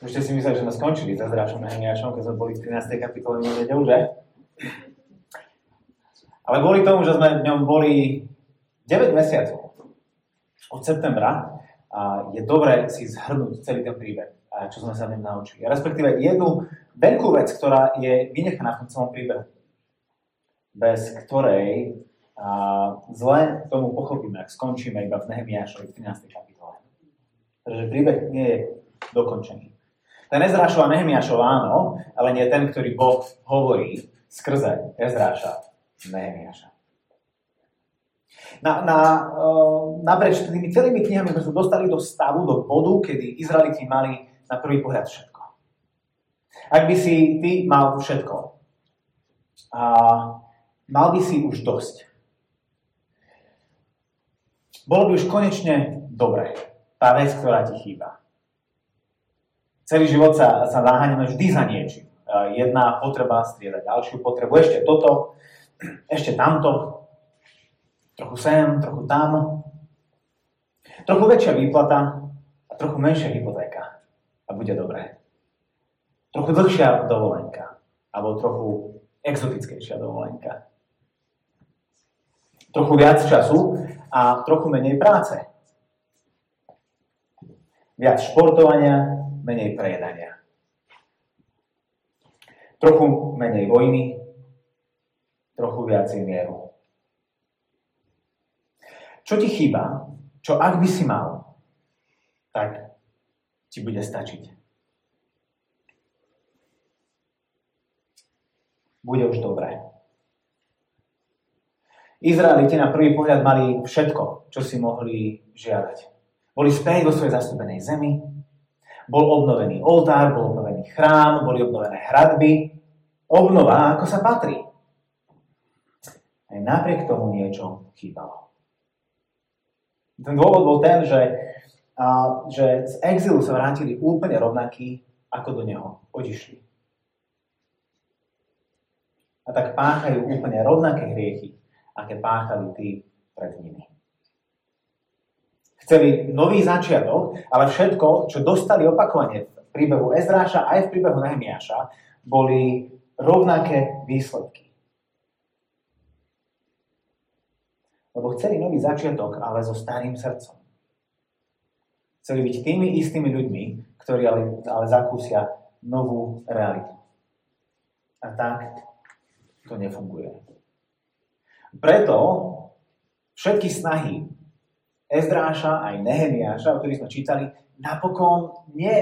Už ste si mysleli, že sme skončili za Zdrášom Nehemiašom, keď sme boli v 13. kapitole nedelu, že? Ale kvôli tomu, že sme v ňom boli 9 mesiacov od septembra, je dobré si zhrnúť celý ten príbeh, čo sme sa v ňom naučili. Respektíve jednu veľkú vec, ktorá je vynechaná v tom celom príbehu, bez ktorej zle tomu pochopíme, ak skončíme iba v Nehemiašovi v 13. kapitole. Pretože príbeh nie je dokončený. Ten Ezrášov a Nehemiašov áno, ale nie ten, ktorý Boh hovorí skrze Ezráša Nehemiaša. Na, na, uh, naprieč tými celými knihami sme sa dostali do stavu, do bodu, kedy Izraeliti mali na prvý pohľad všetko. Ak by si ty mal všetko, a mal by si už dosť. Bolo by už konečne dobre. Tá vec, ktorá ti chýba. Celý život sa, sa naháňame vždy za niečím. Jedna potreba strieda ďalšiu potrebu, ešte toto, ešte tamto, trochu sem, trochu tam. Trochu väčšia výplata a trochu menšia hypotéka. A bude dobré. Trochu dlhšia dovolenka. Alebo trochu exotickejšia dovolenka. Trochu viac času a trochu menej práce. Viac športovania, menej prejedania. Trochu menej vojny, trochu viacej mieru. Čo ti chýba, čo ak by si mal, tak ti bude stačiť. Bude už dobré. Izraeliti na prvý pohľad mali všetko, čo si mohli žiadať. Boli späť vo svojej zastúpenej zemi, bol obnovený oltár, bol obnovený chrám, boli obnovené hradby. Obnova, ako sa patrí. Aj napriek tomu niečo chýbalo. Ten dôvod bol ten, že, a, že z exilu sa vrátili úplne rovnakí, ako do neho odišli. A tak páchajú úplne rovnaké hriechy, aké páchali tí pred nimi. Chceli nový začiatok, ale všetko, čo dostali opakovane v príbehu Ezráša aj v príbehu Nehemiáša, boli rovnaké výsledky. Lebo chceli nový začiatok, ale so starým srdcom. Chceli byť tými istými ľuďmi, ktorí ale, ale zakúsia novú realitu. A tak to nefunguje. Preto všetky snahy Ezdráša aj Nehemiáša, o ktorých sme čítali, napokon nie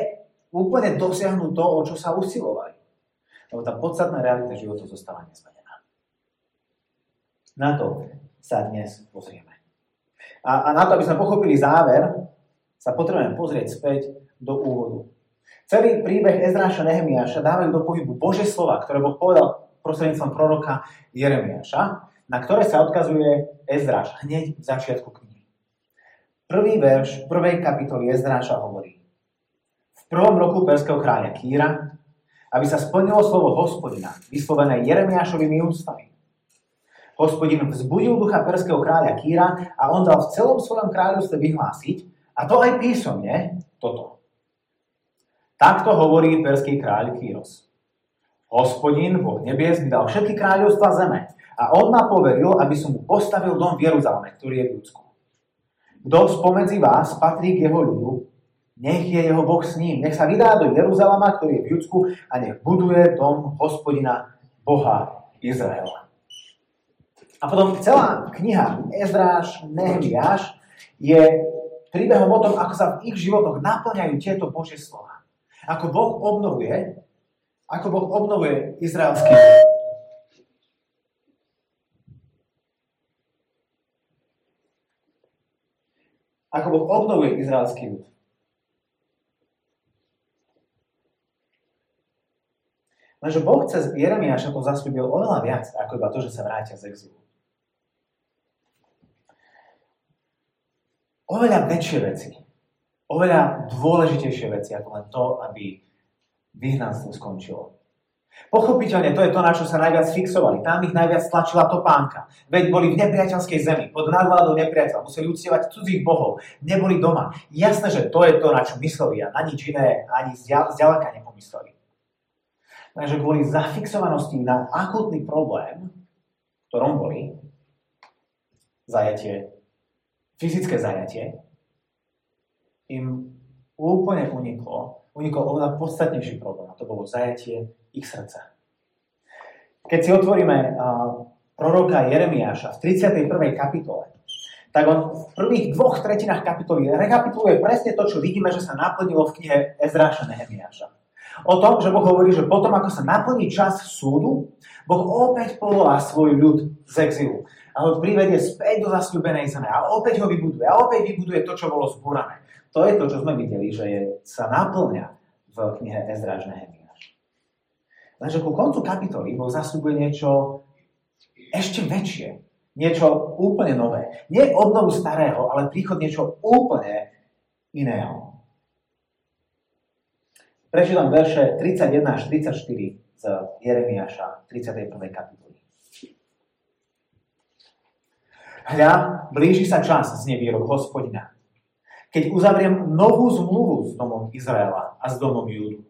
úplne dosiahnu to, o čo sa usilovali. Lebo tá podstatná realita života zostáva nezmenená. Na to sa dnes pozrieme. A, a na to, aby sme pochopili záver, sa potrebujeme pozrieť späť do úvodu. Celý príbeh Ezráša Nehemiáša dávajú do pohybu Bože slova, ktoré Boh povedal prostredníctvom proroka Jeremiáša, na ktoré sa odkazuje Ezráš hneď v začiatku knihy. Prvý verš prvej kapitoly Ezdráša hovorí. V prvom roku perského kráľa Kýra, aby sa splnilo slovo hospodina, vyslovené Jeremiášovými ústami. Hospodin vzbudil ducha perského kráľa Kýra a on dal v celom svojom kráľovstve vyhlásiť, a to aj písomne, toto. Takto hovorí perský kráľ Kýros. Hospodin, Boh nebies, mi dal všetky kráľovstva zeme a on ma poveril, aby som mu postavil dom v Jeruzaleme, ktorý je v ľudsku. Kto spomedzi vás patrí k jeho ľudu, nech je jeho Boh s ním. Nech sa vydá do Jeruzalema, ktorý je v Judsku a nech buduje dom hospodina Boha Izraela. A potom celá kniha Ezráš, Nehemiáš je príbehom o tom, ako sa v ich životoch naplňajú tieto Božie slova. Ako Boh obnovuje, ako Boh obnovuje izraelský ako Boh obnovuje izraelský ľud. Lenže Boh cez Jeremiáša to zaslúbil oveľa viac, ako iba to, že sa vrátia z exilu. Oveľa väčšie veci, oveľa dôležitejšie veci, ako len to, aby vyhnanstvo skončilo. Pochopiteľne to je to, na čo sa najviac fixovali. Tam ich najviac stlačila topánka. Veď boli v nepriateľskej zemi, pod nadvládou nepriateľa, museli uctievať cudzích bohov, neboli doma. Jasné, že to je to, na čo mysleli a na nič iné ani zďaleka nepomysleli. Takže kvôli zafixovanosti na akútny problém, ktorom boli, zajatie, fyzické zajatie, im úplne uniklo, unikol oveľa podstatnejší problém, a to bolo zajatie ich srdca. Keď si otvoríme proroka Jeremiáša v 31. kapitole, tak on v prvých dvoch tretinách kapitoly rekapituluje presne to, čo vidíme, že sa naplnilo v knihe Ezráša Nehemiáša. O tom, že Boh hovorí, že potom, ako sa naplní čas súdu, Boh opäť povolá svoj ľud z exilu a ho privedie späť do zasľúbenej zeme a opäť ho vybuduje a opäť vybuduje to, čo bolo zbúrané. To je to, čo sme videli, že je, sa naplňa v knihe Ezráš Nehemiáša. Lenže ku koncu kapitoly Boh zasľubuje niečo ešte väčšie. Niečo úplne nové. Nie obnovu starého, ale príchod niečo úplne iného. Prečítam verše 31 až 34 z Jeremiáša 31. kapitoly. Hľa, blíži sa čas z nevýrok hospodina, keď uzavriem novú zmluvu s domom Izraela a s domom Júdu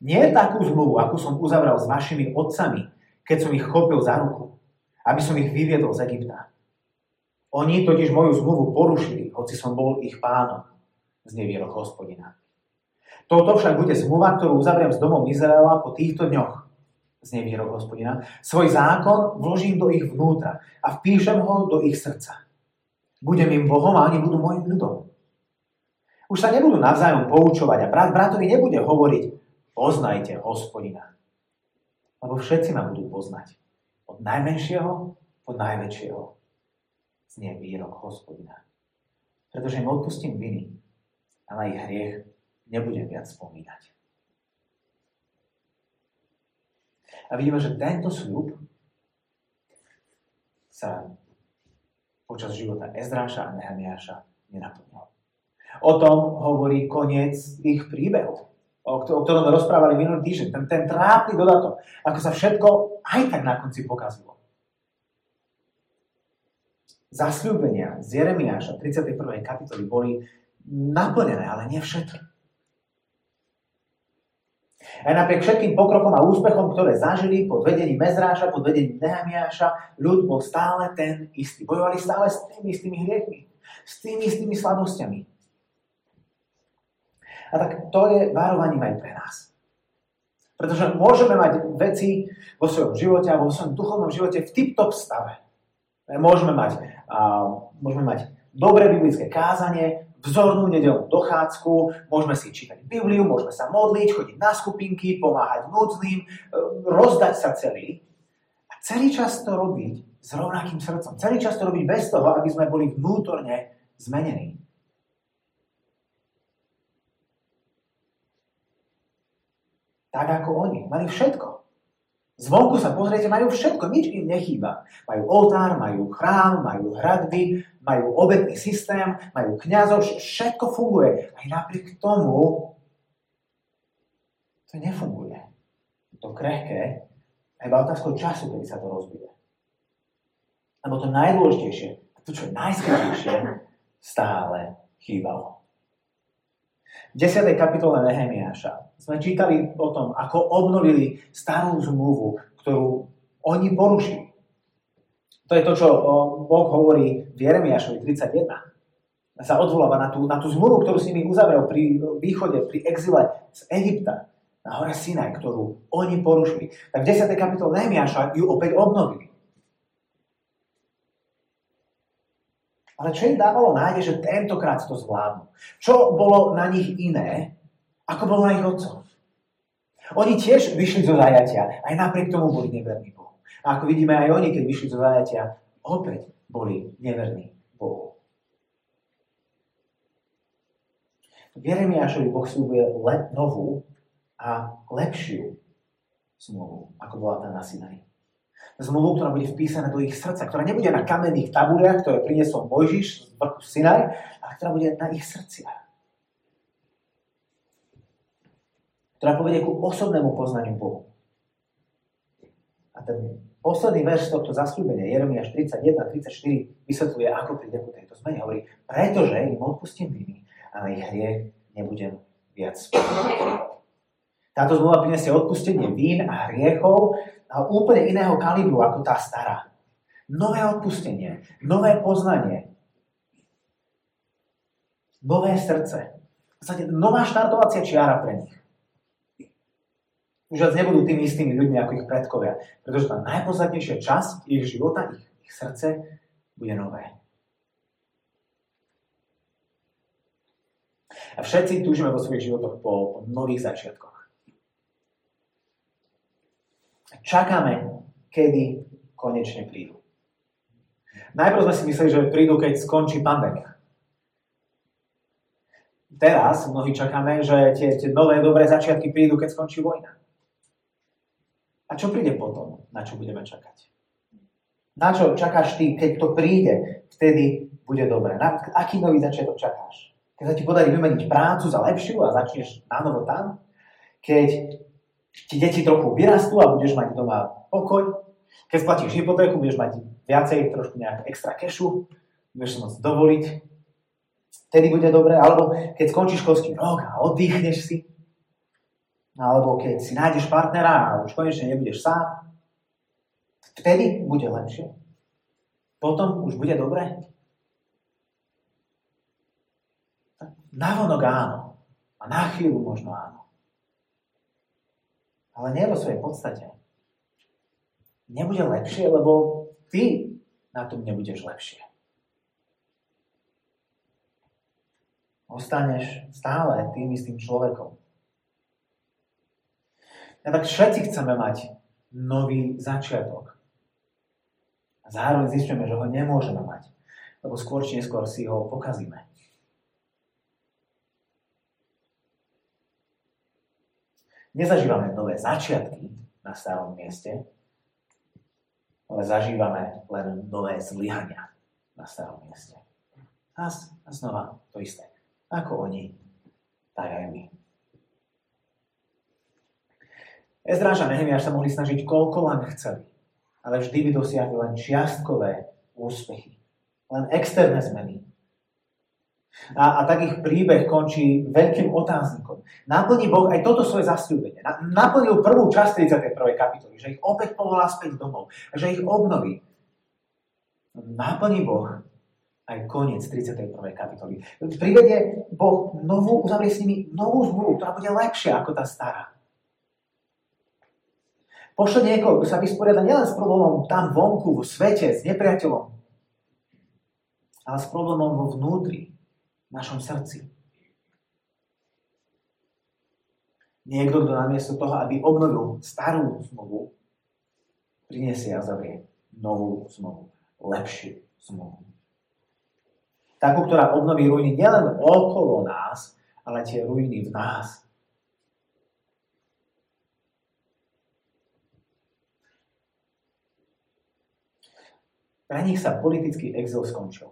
nie takú zmluvu, akú som uzavrel s vašimi otcami, keď som ich chopil za ruku, aby som ich vyviedol z Egypta. Oni totiž moju zmluvu porušili, hoci som bol ich pánom z nevierok hospodina. Toto však bude zmluva, ktorú uzavriem s domom Izraela po týchto dňoch z nevierok hospodina. Svoj zákon vložím do ich vnútra a vpíšem ho do ich srdca. Budem im Bohom a oni budú môjim ľudom. Už sa nebudú navzájom poučovať a brat bratovi nebude hovoriť, Poznajte hospodina. Lebo všetci ma budú poznať. Od najmenšieho po najväčšieho. Znie výrok hospodina. Pretože im odpustím viny a na ich hriech nebudem viac spomínať. A vidíme, že tento sľub sa počas života Ezdráša a Nehemiáša nenaplnil. O tom hovorí koniec ich príbehu o ktorom rozprávali minulý týždeň, ten, ten trápny dodatok, ako sa všetko aj tak na konci pokazilo. Zasľúbenia z Jeremiáša 31. kapitoly boli naplnené, ale nie všetky. Aj napriek všetkým pokrokom a úspechom, ktoré zažili pod vedením Mezráša, pod vedením Nehemiáša, ľud bol stále ten istý. Bojovali stále s tými istými hriechmi, s tými istými slabosťami. A tak to je varovaním aj pre nás. Pretože môžeme mať veci vo svojom živote a vo svojom duchovnom živote v tip-top stave. Môžeme mať, uh, môžeme mať dobré biblické kázanie, vzornú nedelnú dochádzku, môžeme si čítať Bibliu, môžeme sa modliť, chodiť na skupinky, pomáhať núdznym, e, rozdať sa celý. A celý čas to robiť s rovnakým srdcom. Celý čas to robiť bez toho, aby sme boli vnútorne zmenení. tak ako oni. Mali všetko. Zvonku sa pozriete, majú všetko, nič im nechýba. Majú oltár, majú chrám, majú hradby, majú obetný systém, majú kniazov, všetko funguje. Aj napriek tomu to nefunguje. To krehké, iba otázkou času, kedy sa to rozbije. Lebo to najdôležitejšie, to, čo je najskratejšie, stále chýbalo. V 10. kapitole Nehemiáša sme čítali o tom, ako obnovili starú zmluvu, ktorú oni porušili. To je to, čo Boh hovorí v Jeremiášovi 31. Sa odvoláva na tú, na tú zmluvu, ktorú si mi uzavrel pri východe, pri exile z Egypta, na hore Sinaj, ktorú oni porušili. Tak v 10. kapitole Nehemiáša ju opäť obnovili. Ale čo im dávalo nádej, že tentokrát to zvládnu? Čo bolo na nich iné, ako bolo na ich otcov? Oni tiež vyšli zo zajatia, aj napriek tomu boli neverní Bohu. A ako vidíme, aj oni, keď vyšli zo zajatia, opäť boli neverní Bohu. V Jeremiášovi Boh slúbuje novú a lepšiu zmluvu, ako bola tá na Sinaji zmluvu, ktorá bude vpísaná do ich srdca, ktorá nebude na kamenných tabuliach, ktoré priniesol Mojžiš z vrchu Sinaj, ale ktorá bude na ich srdciach. Ktorá povedie ku osobnému poznaniu Bohu. A ten posledný verš tohto zasľúbenia, Jeremiáš 31 34, vysvetľuje, ako príde ku tejto zmene. Hovorí, pretože im odpustím viny a na ich hriech nebudem viac spomínať. Táto zmluva prinesie odpustenie vín a hriechov a úplne iného kalibru ako tá stará. Nové odpustenie, nové poznanie, nové srdce. V podstate nová štartovacia čiara pre nich. Už viac nebudú tými istými ľuďmi ako ich predkovia, pretože tá najpodstatnejšia časť ich života, ich, ich srdce bude nové. A všetci túžime vo svojich životoch po, po nových začiatkoch. Čakáme, kedy konečne prídu. Najprv sme si mysleli, že prídu, keď skončí pandémia. Teraz mnohí čakáme, že tie, tie nové dobré začiatky prídu, keď skončí vojna. A čo príde potom, na čo budeme čakať? Na čo čakáš ty, keď to príde, vtedy bude dobré. Na aký nový začiatok čakáš? Keď sa ti podarí vymeniť prácu za lepšiu a začneš na novo tam? Keď ti deti trochu vyrastú a budeš mať doma pokoj? Keď splatíš hypotéku, budeš mať viacej, trošku nejak extra kešu, budeš sa môcť dovoliť, vtedy bude dobre, alebo keď skončíš školský rok a oddychneš si, alebo keď si nájdeš partnera a už konečne nebudeš sám, vtedy bude lepšie. Potom už bude dobre. Navonok áno. A na chvíľu možno áno. Ale nie vo svojej podstate. Nebude lepšie, lebo ty na tom nebudeš lepšie. Ostaneš stále tým istým človekom. A tak všetci chceme mať nový začiatok. A zároveň zistíme, že ho nemôžeme mať, lebo skôr či neskôr si ho pokazíme. Nezažívame nové začiatky na starom mieste, ale zažívame len nové zlyhania na starom mieste. A, znova to isté. Ako oni, tak aj my. Ezráž a Nehemiáš sa mohli snažiť koľko len chceli, ale vždy by dosiahli len čiastkové úspechy, len externé zmeny. A, a tak ich príbeh končí veľkým otáznikom. Naplní Boh aj toto svoje zasľúbenie. Naplnil prvú časť 31. kapitoly, že ich opäť povolá späť domov, že ich obnoví. Naplní Boh aj koniec 31. kapitoly. Privedie Boh novú, uzavrie s nimi novú zmluvu, ktorá bude lepšia ako tá stará. Pošle niekoho, kto sa vysporiada nielen s problémom tam vonku, vo svete, s nepriateľom, ale s problémom vo vnútri, v našom srdci. Niekto, kto namiesto toho, aby obnovil starú zmluvu, priniesie a zavrie novú zmluvu, lepšiu zmluvu. Takú, ktorá obnoví ruiny nielen okolo nás, ale tie ruiny v nás. Pre nich sa politický exil skončil.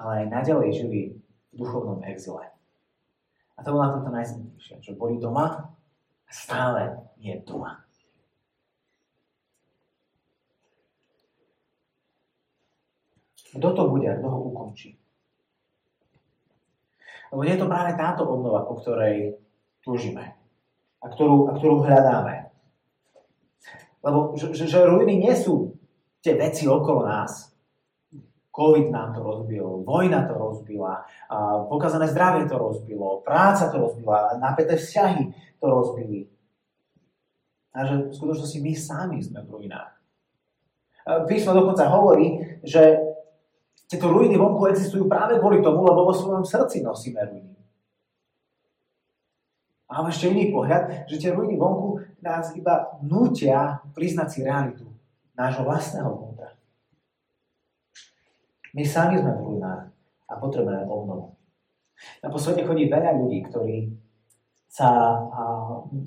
Ale aj naďalej žili v duchovnom exile. A to bolo na toto najsmutnejšie, že boli doma a stále nie doma. Kto to bude a kto ho ukončí? Lebo je to práve táto obnova, o ktorej túžime a ktorú, a ktorú hľadáme. Lebo že, že ruiny nie sú tie veci okolo nás. Covid nám to rozbil, vojna to rozbila, pokazané zdravie to rozbilo, práca to rozbila, napäté vzťahy to rozbili. A že v skutočnosti my sami sme v ruinách. Písmo dokonca hovorí, že tieto ruiny vonku existujú práve kvôli tomu, lebo vo svojom srdci nosíme ruiny. A ešte iný pohľad, že tie ruiny vonku nás iba nutia priznať si realitu nášho vlastného vnútra. My sami sme v ruinách a potrebujeme obnovu. Na posledne chodí veľa ľudí, ktorí, sa,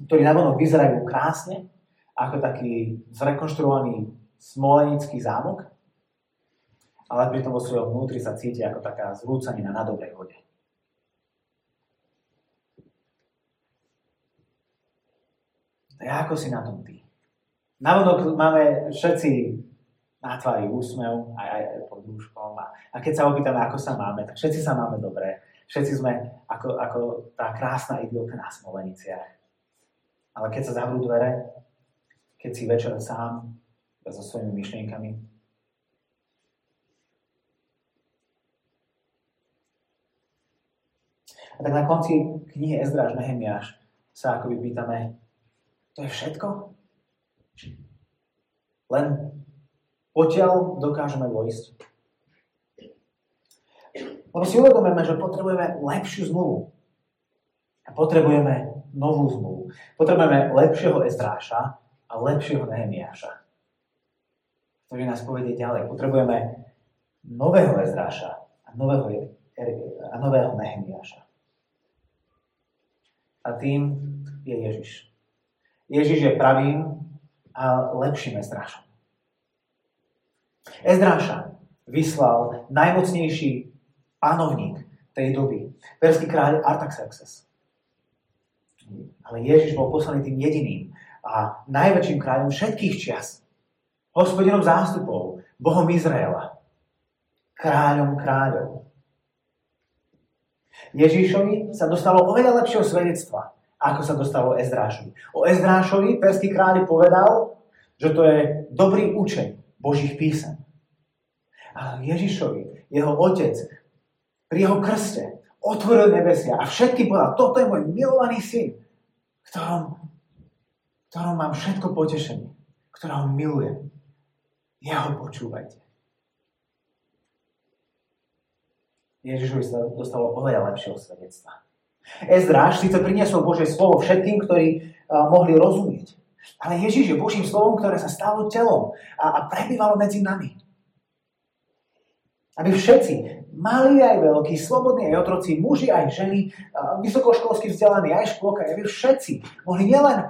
ktorí na vonok vyzerajú krásne, ako taký zrekonštruovaný smolenický zámok, ale pritom vo svojom vnútri sa cíti ako taká zrúcanina na dobrej vode. Tak ako si na tom ty? Navonok máme všetci na tvári úsmev, aj, aj, pod rúškom. A, a keď sa opýtame, ako sa máme, tak všetci sa máme dobre. Všetci sme ako, ako tá krásna idylka na Smoleniciach. Ale keď sa zavrú dvere, keď si večer sám, so svojimi myšlienkami, A tak na konci knihy Ezdráž Nehemiáš sa akoby pýtame, to je všetko? Len Odtiaľ dokážeme vojsť. Lebo si uvedomíme, že potrebujeme lepšiu zmluvu. A potrebujeme novú zmluvu. Potrebujeme lepšieho Ezráša a lepšieho Nehemiáša, ktorý nás povedie ďalej. Potrebujeme nového Ezráša a nového, a nového Nehemiáša. A tým je Ježiš. Ježiš je pravým a lepším Ezrášom. Ezdráša vyslal najmocnejší panovník tej doby, perský kráľ Artaxerxes. Ale Ježiš bol poslaný tým jediným a najväčším kráľom všetkých čias. Hospodinom zástupov, Bohom Izraela. Kráľom kráľov. Ježišovi sa dostalo oveľa lepšieho svedectva, ako sa dostalo Ezdrášovi. O Ezdrášovi perský kráľ povedal, že to je dobrý učeň, Božích písem. A Ježišovi, jeho otec, pri jeho krste otvoril nebesia a všetky povedal, toto je môj milovaný syn, ktorom, ktorom mám všetko potešenie, ktorého milujem. Jeho počúvajte. Ježišovi sa dostalo oveľa lepšieho svedectva. Ezdráž síce priniesol Božie slovo všetkým, ktorí uh, mohli rozumieť. Ale Ježiš je Božím slovom, ktoré sa stalo telom a, a prebývalo medzi nami. Aby všetci, mali aj veľkí, slobodní aj otroci, muži aj ženy, vysokoškolsky vzdelaní aj škôlka, aby všetci mohli nielen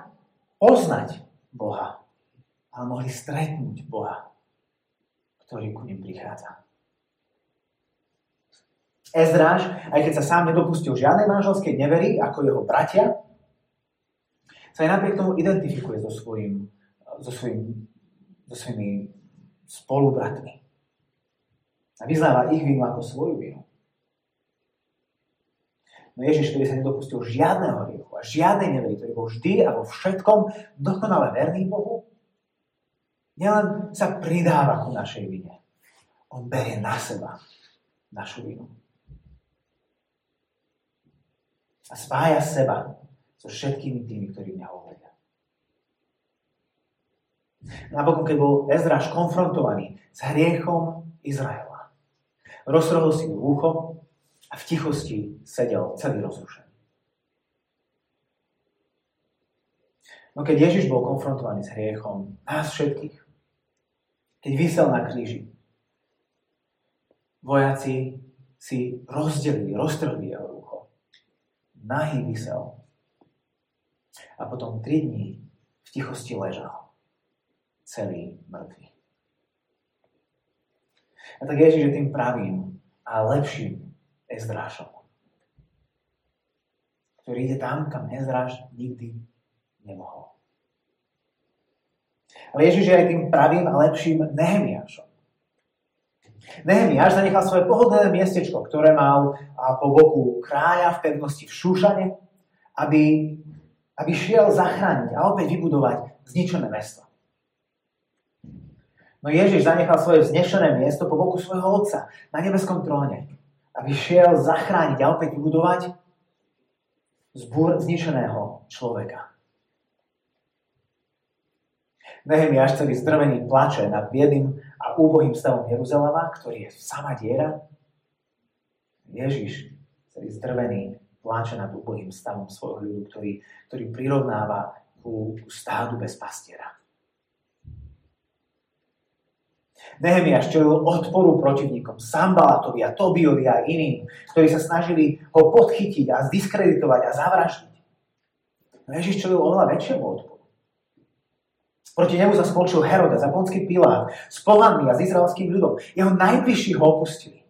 poznať Boha, ale mohli stretnúť Boha, ktorý ku nim prichádza. Ezráš, aj keď sa sám nedopustil žiadnej manželskej nevery, ako jeho bratia, sa aj napriek tomu identifikuje so, svojím, so, svojím, so svojimi spolubratmi. A vyznáva ich vinu ako svoju vinu. No Ježiš, ktorý sa nedopustil žiadneho hriechu a žiadnej nevery, ktorý bol vždy a vo všetkom dokonale verný Bohu, nielen sa pridáva ku našej vine, on berie na seba našu vinu. A spája seba so všetkými tými, ktorí mňa hovoria. Napokon, keď bol Ezraš konfrontovaný s hriechom Izraela, rozrohol si ucho a v tichosti sedel celý rozrušený. No keď Ježiš bol konfrontovaný s hriechom nás všetkých, keď vysel na kríži, vojaci si rozdelili, roztrhli jeho rucho. Nahý vysel a potom tri dní v tichosti ležal. Celý mŕtvy. A tak Ježiš je tým pravým a lepším Ezdrášom, ktorý ide tam, kam Ezdráš nikdy nemohol. Ale Ježiš je aj tým pravým a lepším Nehemiášom. Nehemiáš zanechal svoje pohodlné miestečko, ktoré mal po boku kráľa v pevnosti v Šúšane, aby aby šiel zachrániť a opäť vybudovať zničené mesto. No Ježiš zanechal svoje vznešené miesto po boku svojho otca na nebeskom tróne, aby šiel zachrániť a opäť vybudovať zbúr zničeného človeka. Nehemiáš celý zdrvený plače nad biedným a úbohým stavom Jeruzalema, ktorý je sama diera. Ježiš celý zdrvený pláče nad úbohým stavom svojho ľudu, ktorý, ktorý prirovnáva ku, ku stádu bez pastiera. Nehemiáš čelil odporu protivníkom, Sambalatovi a Tobiovi a iným, ktorí sa snažili ho podchytiť a zdiskreditovať a zavraždiť. No Ježiš čelil oveľa väčšiemu odporu. Proti nemu sa spolčil Herodes a Ponský Pilát s pohanmi a s izraelským ľudom. Jeho najbližší ho opustili.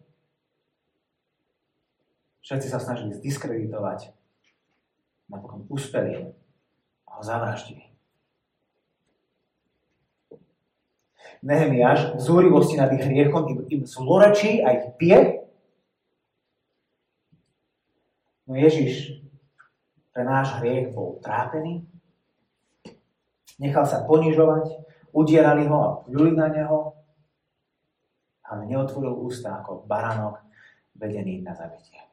Všetci sa snažili zdiskreditovať. Napokon uspeli a ho zavraždili. Nehemiáš v zúrivosti nad ich hriechom im, im zlorečí a ich pije. No Ježiš pre náš hriech bol trápený, nechal sa ponižovať, udierali ho a pľuli na neho, ale neotvoril ústa ako baranok vedený na zabitie.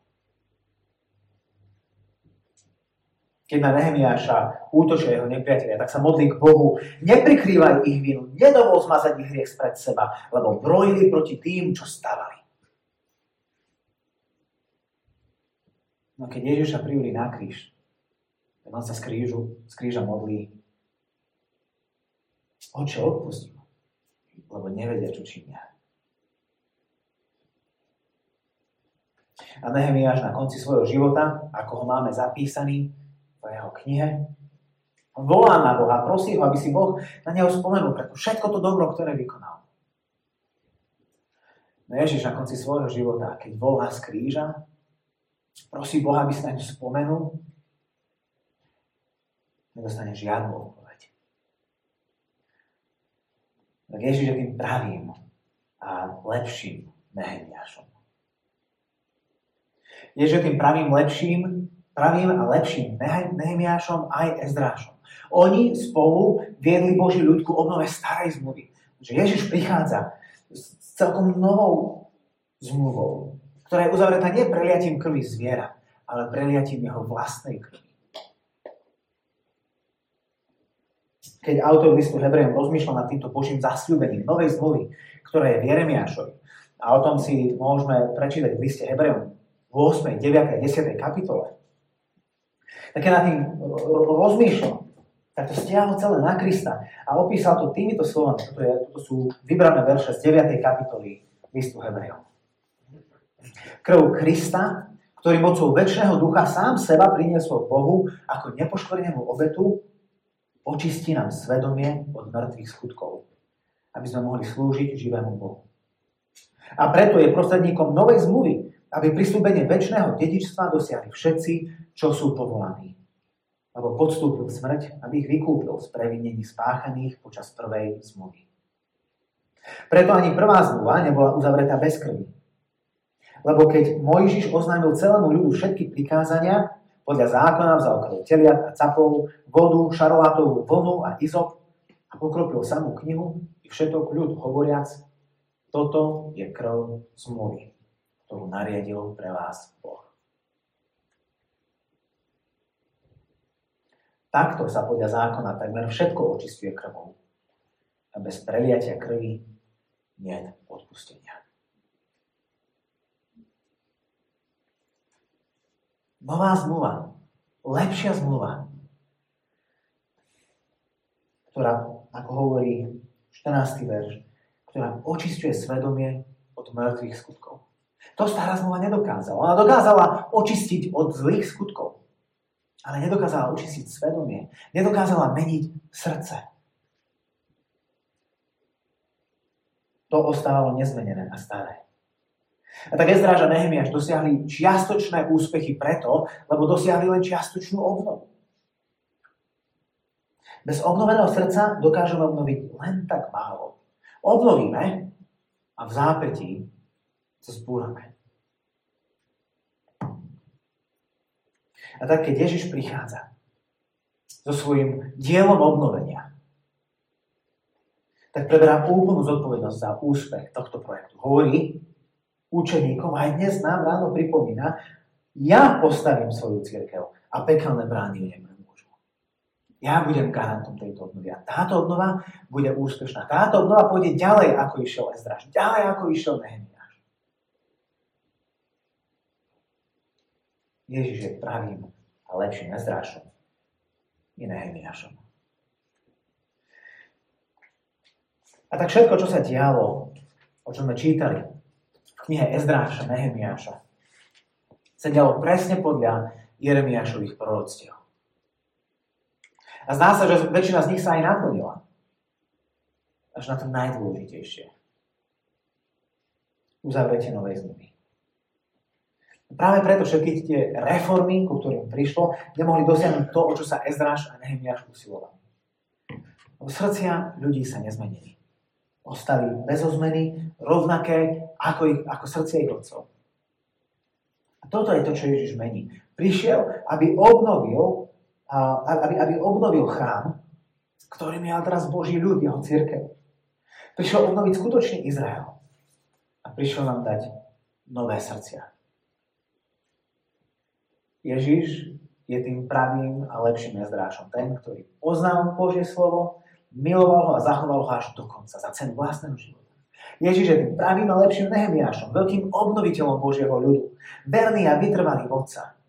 keď na Nehemiáša útočia jeho nepriatelia, tak sa modlí k Bohu, neprikrývaj ich vinu, nedovol zmazať ich hriech spred seba, lebo brojili proti tým, čo stavali. No keď Ježiša privili na kríž, tak on sa z, krížu, z kríža modlí, Oče, odpustím, lebo nevedia, čo činia. A Nehemiáš na konci svojho života, ako ho máme zapísaný, v jeho knihe. Volá na Boha, prosí ho, aby si Boh na neho spomenul pre všetko to dobro, ktoré vykonal. No Ježiš na konci svojho života, keď volá z kríža, prosí Boha, aby si na ňu spomenul, nedostane žiadnu Tak Ježiš je tým pravým a lepším Nehemiašom. Ježiš je tým pravým lepším pravým a lepším Nehemiášom aj Ezdrášom. Oni spolu viedli Boží ľud ku obnove starej zmluvy. Že Ježiš prichádza s celkom novou zmluvou, ktorá je uzavretá nie preliatím krvi zviera, ale preliatím jeho vlastnej krvi. Keď autor listu Hebrejom rozmýšľal nad týmto Božím zasľúbením novej zmluvy, ktorá je v Jeremiášovi, a o tom si môžeme prečítať v liste Hebrejom v 8., 9. a 10. kapitole, tak keď nad tým rozmýšľal, tak to stiahol celé na Krista a opísal to týmito slovami. Toto, je, toto sú vybrané verše z 9. kapitoly listu Hebrejov. Krv Krista, ktorý mocou väčšného ducha sám seba priniesol Bohu ako nepoškvrnenú obetu, očistí nám svedomie od mŕtvych skutkov, aby sme mohli slúžiť živému Bohu. A preto je prostredníkom novej zmluvy, aby pristúpenie väčšného dedičstva dosiahli všetci, čo sú povolaní. Lebo podstúpil smrť, aby ich vykúpil z previnení spáchaných počas prvej zmluvy. Preto ani prvá zmluva nebola uzavretá bez krvi. Lebo keď Mojžiš oznámil celému ľudu všetky prikázania, podľa zákona vzal krv teliat a capov, vodu, šarolátovú vlnu a izop a pokropil samú knihu i všetok ľud hovoriac, toto je krv zmluvy, ktorú nariadil pre vás Boh. Takto sa podľa zákona takmer všetko očistuje krvou. A bez preliatia krvi nie odpustenia. Nová zmluva, lepšia zmluva, ktorá, ako hovorí 14. verš, ktorá očistuje svedomie od mŕtvych skutkov. To stará zmluva nedokázala. Ona dokázala očistiť od zlých skutkov ale nedokázala očistiť svedomie, nedokázala meniť srdce. To ostávalo nezmenené a staré. A tak Ezdráž a Nehemiáš dosiahli čiastočné úspechy preto, lebo dosiahli len čiastočnú obnovu. Bez obnoveného srdca dokážeme obnoviť len tak málo. Obnovíme a v zápätí sa spúrame. A tak, keď Ježiš prichádza so svojím dielom obnovenia, tak preberá úplnú zodpovednosť za úspech tohto projektu. Hovorí učeníkom, aj dnes nám ráno pripomína, ja postavím svoju církev a pekelné brány ju. Ja budem garantom tejto obnovy. A táto obnova bude úspešná. Táto obnova pôjde ďalej, ako išiel Ezdraž. Ďalej, ako išiel Nehemiáš. Ježiš je pravým a lepším Ezdrášom i Nehemiášom. A tak všetko, čo sa dialo, o čom sme čítali knihe Ezdráša, Nehemiáša, sa dialo presne podľa Jeremiášových proroctiev. A zdá sa, že väčšina z nich sa aj naplnila. Až na to najdôležitejšie. Uzavretie novej zmluvy. Práve preto všetky tie reformy, ku ktorým prišlo, nemohli dosiahnuť to, o čo sa Ezráš a Nehemiáš usilovali. Srdcia ľudí sa nezmenili. Ostali bez ozmeny, rovnaké ako, ich, ako srdcia ich otcov. A toto je to, čo Ježiš mení. Prišiel, aby obnovil, aby, aby obnovil chrám, ktorým je teraz Boží ľud, jeho církev. Prišiel obnoviť skutočný Izrael. A prišiel nám dať nové srdcia. Ježiš je tým pravým a lepším jazdráčom. Ten, ktorý poznal Božie slovo, miloval ho a zachoval ho až do konca, za cenu vlastného života. Ježiš je tým pravým a lepším Nehemiášom, veľkým obnoviteľom Božieho ľudu, verný a vytrvalý vodca.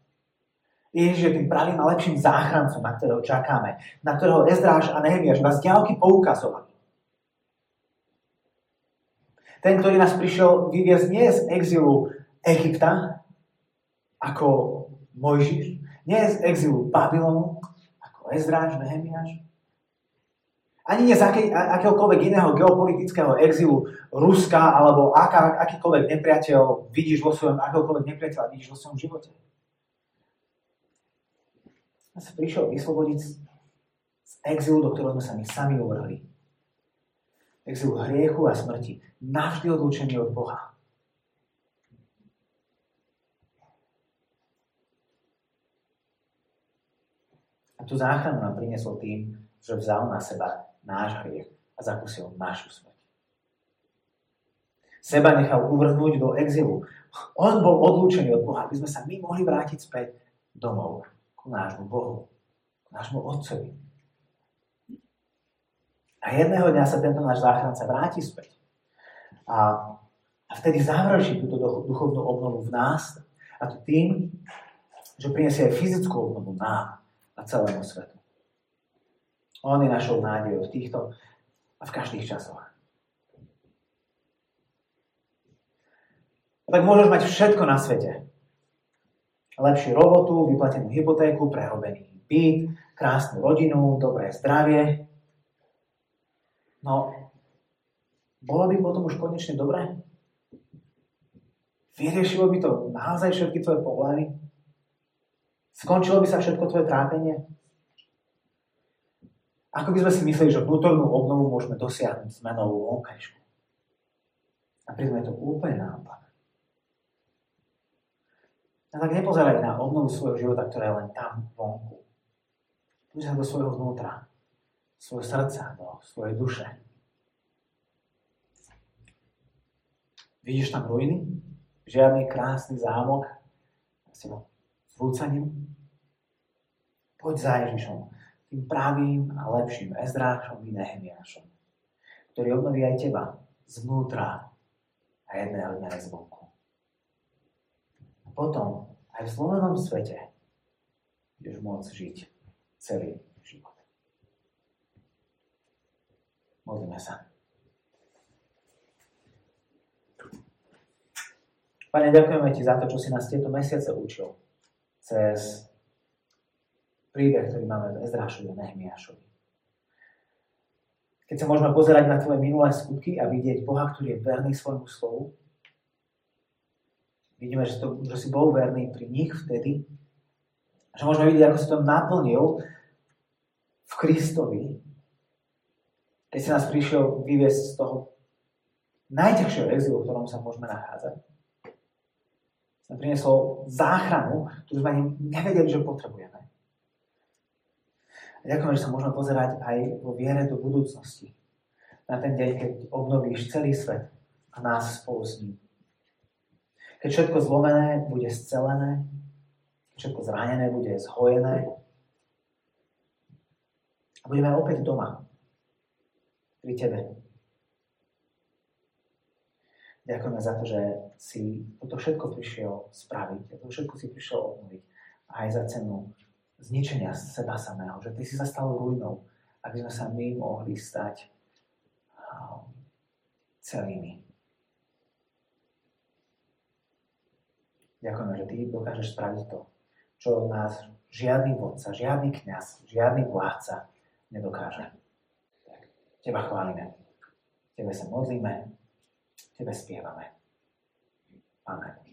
Ježiš je tým pravým a lepším záchrancom, na ktorého čakáme, na ktorého Ezdráš a Nehemiáš vás ďalky poukazovali. Ten, ktorý nás prišiel vyviezť nie z exilu Egypta, ako Mojžiš, nie z exilu Babylonu, ako Ezráš, Nehemiáš. Ani nie z aký, akéhokoľvek iného geopolitického exilu Ruska alebo aká, akýkoľvek nepriateľ vidíš vo svojom, akéhokoľvek nepriateľa vidíš vo svojom živote. Ja sa prišiel vyslobodiť z exilu, do ktorého sme sa my sami uvrhli. Exilu hriechu a smrti. Navždy odlúčený od Boha. A tú záchranu nám priniesol tým, že vzal na seba náš hriech a zakusil našu smrť. Seba nechal uvrhnúť do exilu. On bol odlúčený od Boha, aby sme sa my mohli vrátiť späť domov, ku nášmu Bohu, k nášmu Otcovi. A jedného dňa sa tento náš záchranca vráti späť. A, a vtedy završí túto duchovnú obnovu v nás. A to tým, že prinesie aj fyzickú obnovu nám a celému svetu. On je našou nádejou v týchto a v každých časoch. A tak môžeš mať všetko na svete. Lepšiu robotu, vyplatenú hypotéku, prerobený byt, krásnu rodinu, dobré zdravie. No, bolo by potom už konečne dobré? Vyriešilo by to naozaj všetky tvoje problémy? Skončilo by sa všetko tvoje trápenie? Ako by sme si mysleli, že vnútornú obnovu môžeme dosiahnuť zmenou vonkajšku. A pritom je to úplne naopak. A tak nepozeraj na obnovu svojho života, ktorá je len tam vonku. Pozeraj do svojho vnútra, svojho srdca, do svojej duše. Vidíš tam ruiny? Žiadny krásny zámok s zrúcaním? Poď za Ježišom, tým pravým a lepším Ezdrášom i Nehemiášom, ktorý obnoví aj teba zvnútra a jedného dňa aj zvonku. A potom aj v zlomenom svete budeš môcť žiť celý život. Modlíme sa. Pane, ďakujeme Ti za to, čo si nás tieto mesiace učil cez príbeh, ktorý máme v Ezrášovi a Nehemiášovi. Keď sa môžeme pozerať na tvoje minulé skutky a vidieť Boha, ktorý je verný svojmu slovu, vidíme, že, to, že si bol verný pri nich vtedy, že môžeme vidieť, ako si to naplnil v Kristovi, keď si nás prišiel vyviesť z toho najťažšieho exilu, v ktorom sa môžeme nachádzať. Sa priniesol záchranu, ktorú sme ani nevedeli, že potrebujeme. Ďakujem, že sa môžeme pozerať aj vo viere do budúcnosti. Na ten deň, keď obnovíš celý svet a nás spolu s ním. Keď všetko zlomené bude scelené, všetko zranené bude zhojené a budeme opäť doma pri Tebe. Ďakujeme za to, že si toto všetko prišiel spraviť, a to všetko si prišiel obnoviť aj za cenu zničenia seba samého, že ty si sa stal ruinou, aby sme sa my mohli stať um, celými. Ďakujeme, že ty dokážeš spraviť to, čo nás žiadny vodca, žiadny kňaz, žiadny vládca nedokáže. Teba chválime, tebe sa modlíme, tebe spievame. Amen.